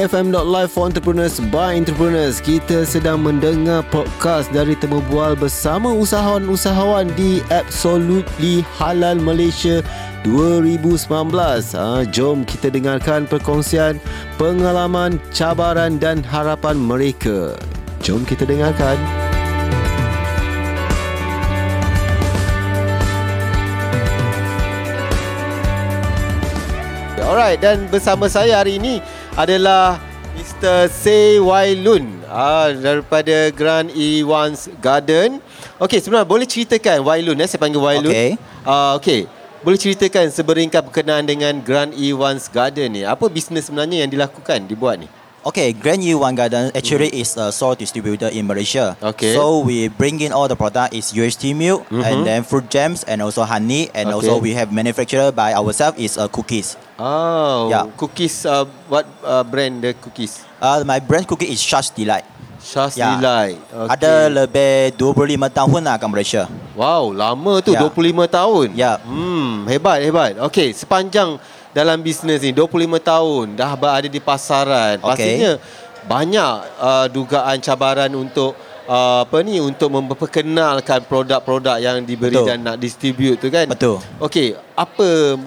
BFM.live for entrepreneurs by entrepreneurs. Kita sedang mendengar podcast dari Temu Bual bersama usahawan-usahawan di Absolutely Halal Malaysia 2019. Ha, jom kita dengarkan perkongsian pengalaman, cabaran dan harapan mereka. Jom kita dengarkan. Alright dan bersama saya hari ini adalah Mr. Say Wai Lun ah, daripada Grand E1's Garden. Okey, sebenarnya boleh ceritakan Wai Lun eh saya panggil Wai Lun. Okey. Ah, okey. Boleh ceritakan seberingkat berkenaan dengan Grand E1's Garden ni. Apa bisnes sebenarnya yang dilakukan, dibuat ni? Okay, Grand U1 Garden actually is a sole distributor in Malaysia. Okay. So we bring in all the product is UHT milk Mhm. and then fruit jams and also honey and Okay. also we have manufactured by ourselves is uh, cookies. Oh, Ya. cookies uh, what uh, brand the cookies? Uh, my brand cookie is Shush Delight. Shaz Ya. Delight. Ada lebih 25 tahun lah kat Malaysia. Wow, lama tu Ya. 25 tahun. Ya. Hmm, hebat hebat. Okey, sepanjang dalam bisnes ni 25 tahun dah berada di pasaran. Okey. Pastinya banyak uh, dugaan cabaran untuk uh, apa ni untuk memperkenalkan produk-produk yang diberi Betul. dan nak distribute tu kan. Betul. Okey, apa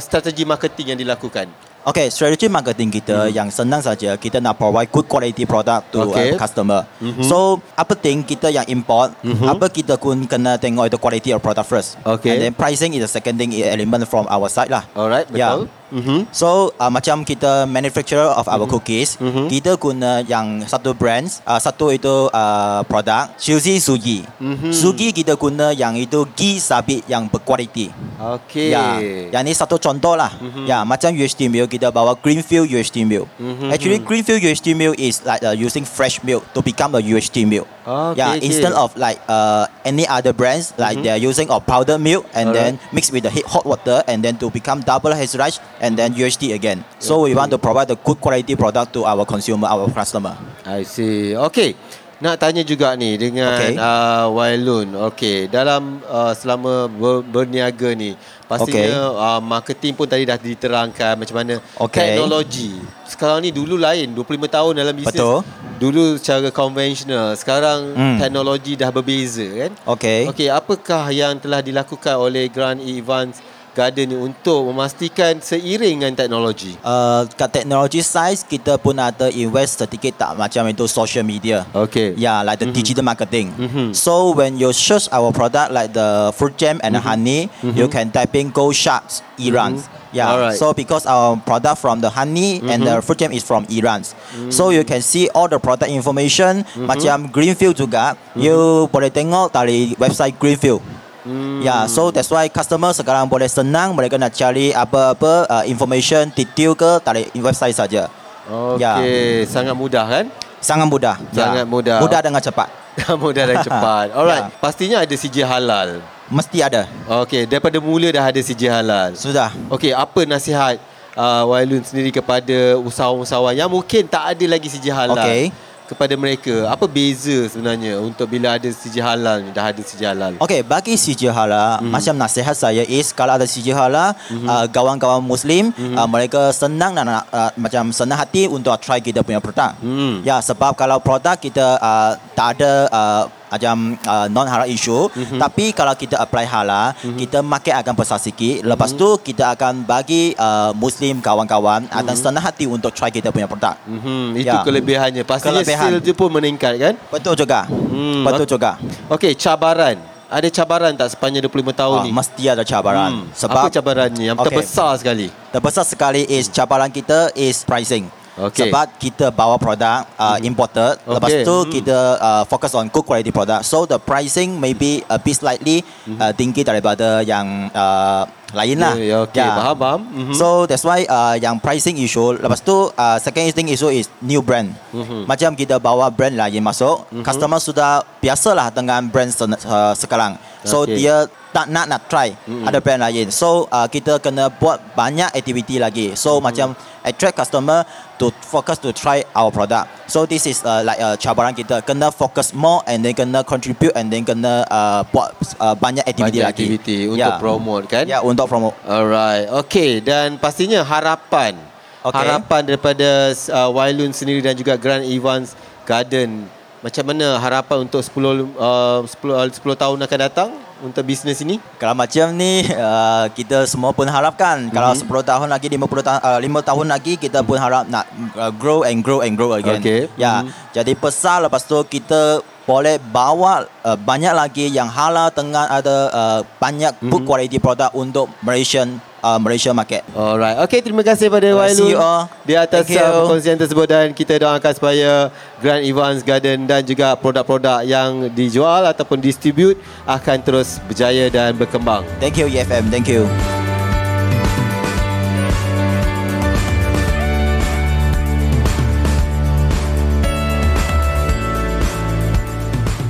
strategi marketing yang dilakukan? Okay, strategi marketing kita yang senang saja kita nak provide good quality product to Okay. uh, customer. Mhm. So apa thing kita yang import, Mhm. apa kita pun kena tengok itu quality of product first. Okay. And then pricing is the second thing element from our side lah. Alright, Ya. betul. Mhm. So uh, macam kita manufacturer of our cookies, Mhm. kita guna yang satu brands, uh, satu itu uh, produk Suzy Sugi. Mhm. Sugi kita guna yang itu ghee sabit yang berkualiti. Okey. Ya, yang ni satu contoh lah. Mhm. Ya, macam UHT milk kita bawa Greenfield UHT milk. Mhm. Actually Greenfield UHT milk is like uh, using fresh milk to become a UHT milk. Okay, yeah, okay. instead of like uh, any other brands like Mhm. they're using of powdered milk and Alright. then mix with the hot water and then to become double rice and then UHT again. So we want to provide a good quality product to our consumer, our customer. I see. Okey. Nak tanya juga ni dengan okay. Uh, Wailun. Okey, dalam uh, selama ber, berniaga ni, pastinya Okey. uh, marketing pun tadi dah diterangkan macam mana Okey. teknologi. Sekarang ni dulu lain, 25 tahun dalam bisnes. Betul. Dulu secara konvensional, sekarang Hmm. teknologi dah berbeza kan? Okay. Okey, apakah yang telah dilakukan oleh Grand Evans Garden ni untuk memastikan seiring dengan teknologi? Uh, kat teknologi size kita pun ada invest sedikit tak macam itu social media. Okey. Yeah, like the Mhm. digital marketing. Mhm. So when you search our product like the fruit jam and the honey, you can type in Gold Sharks Iran. Yeah. Mhm. Alright. So because our product from the honey and the fruit jam is from Iran, so you can see all the product information. Macam Greenfield juga, you boleh tengok dari website Greenfield. Hmm. Ya, yeah, so that's why customer sekarang boleh senang mereka nak cari apa-apa uh, information detail ke dari website saja. Okey, Ya. sangat mudah kan? Sangat mudah. Sangat mudah. Mudah dengan cepat. mudah dan cepat. Alright. Ya. Pastinya ada sijil halal. Mesti ada. Okey, daripada mula dah ada sijil halal. Sudah. Okey, apa nasihat uh, Wailun sendiri kepada usahawan-usahawan yang mungkin tak ada lagi sijil halal? Okey. Kepada mereka, apa beza sebenarnya untuk bila ada sijil halal ni, dah ada sijil halal? Okey, bagi sijil halal, Mhm. macam nasihat saya is kalau ada sijil halal, uh, kawan-kawan muslim, Mhm. uh, mereka senang dan uh, uh, macam senang hati untuk try kita punya produk. Hmm. Ya, sebab kalau produk kita uh, tak ada uh, macam uh, non halal issue, Mhm. tapi kalau kita apply halal, kita market akan besar sikit. Lepas Mhm. tu kita akan bagi uh, muslim kawan-kawan akan senang hati untuk try kita punya produk. Mhm, itu Ya. kelebihannya. Pastinya Kelebihan. sale dia pun meningkat kan? Betul juga. Hmm, Betul juga. Okey, cabaran. Ada cabaran tak sepanjang 25 tahun Oh, ni? mesti ada cabaran. Hmm, Sebab apa cabarannya yang Okey. terbesar sekali? Terbesar sekali is cabaran kita is pricing. Okey. Sebab kita bawa produk uh, imported, Okey. lepas tu Hmm. kita uh, fokus on good quality product. So the pricing maybe a bit slightly uh, tinggi daripada yang uh, lain lah. Hmm. Ya, ya, okey, faham, faham. Mhm. So that's why uh, yang pricing issue. Lepas tu uh, second thing issue is new brand. Mhm. Macam kita bawa brand lain masuk, customer sudah biasalah dengan brand se- uh, sekarang. So Okey. dia tak nak nak try Mhm. ada brand lain. So uh, kita kena buat banyak aktiviti lagi. So macam attract customer to focus to try our product. So this is uh, like uh, cabaran kita kena focus more and then kena contribute and then kena uh, buat uh, banyak aktiviti Banyak lagi. aktiviti untuk promote kan? Ya, untuk promote. Alright. Okay. Dan pastinya harapan Okey. harapan daripada uh, Wailun sendiri dan juga Grand Evans Garden macam mana harapan untuk 10 uh, 10 uh, 10 tahun akan datang untuk bisnes ini Kalau macam ni uh, kita semua pun harapkan mm-hmm. kalau 10 tahun lagi 50 tahun uh, 5 tahun lagi kita pun harap nak uh, grow and grow and grow again. Okay. Ya. Mhm. Jadi besar lepas tu kita boleh bawa uh, banyak lagi yang halal tengah ada uh, banyak Mhm. good quality product untuk Malaysian uh, Malaysia market. Alright. Okay, terima kasih pada Terima kasih, Wailun oh. di atas uh, perkongsian tersebut dan kita doakan supaya Grand Evans Garden dan juga produk-produk yang dijual ataupun distribute akan terus berjaya dan berkembang. Thank you EFM. Thank you.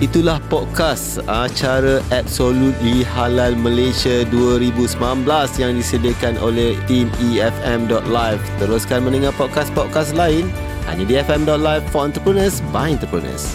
Itulah podcast acara Absolutely Halal Malaysia 2019 yang disediakan oleh E EFM.live. Teruskan mendengar podcast-podcast lain hanya di FM.live for entrepreneurs by entrepreneurs.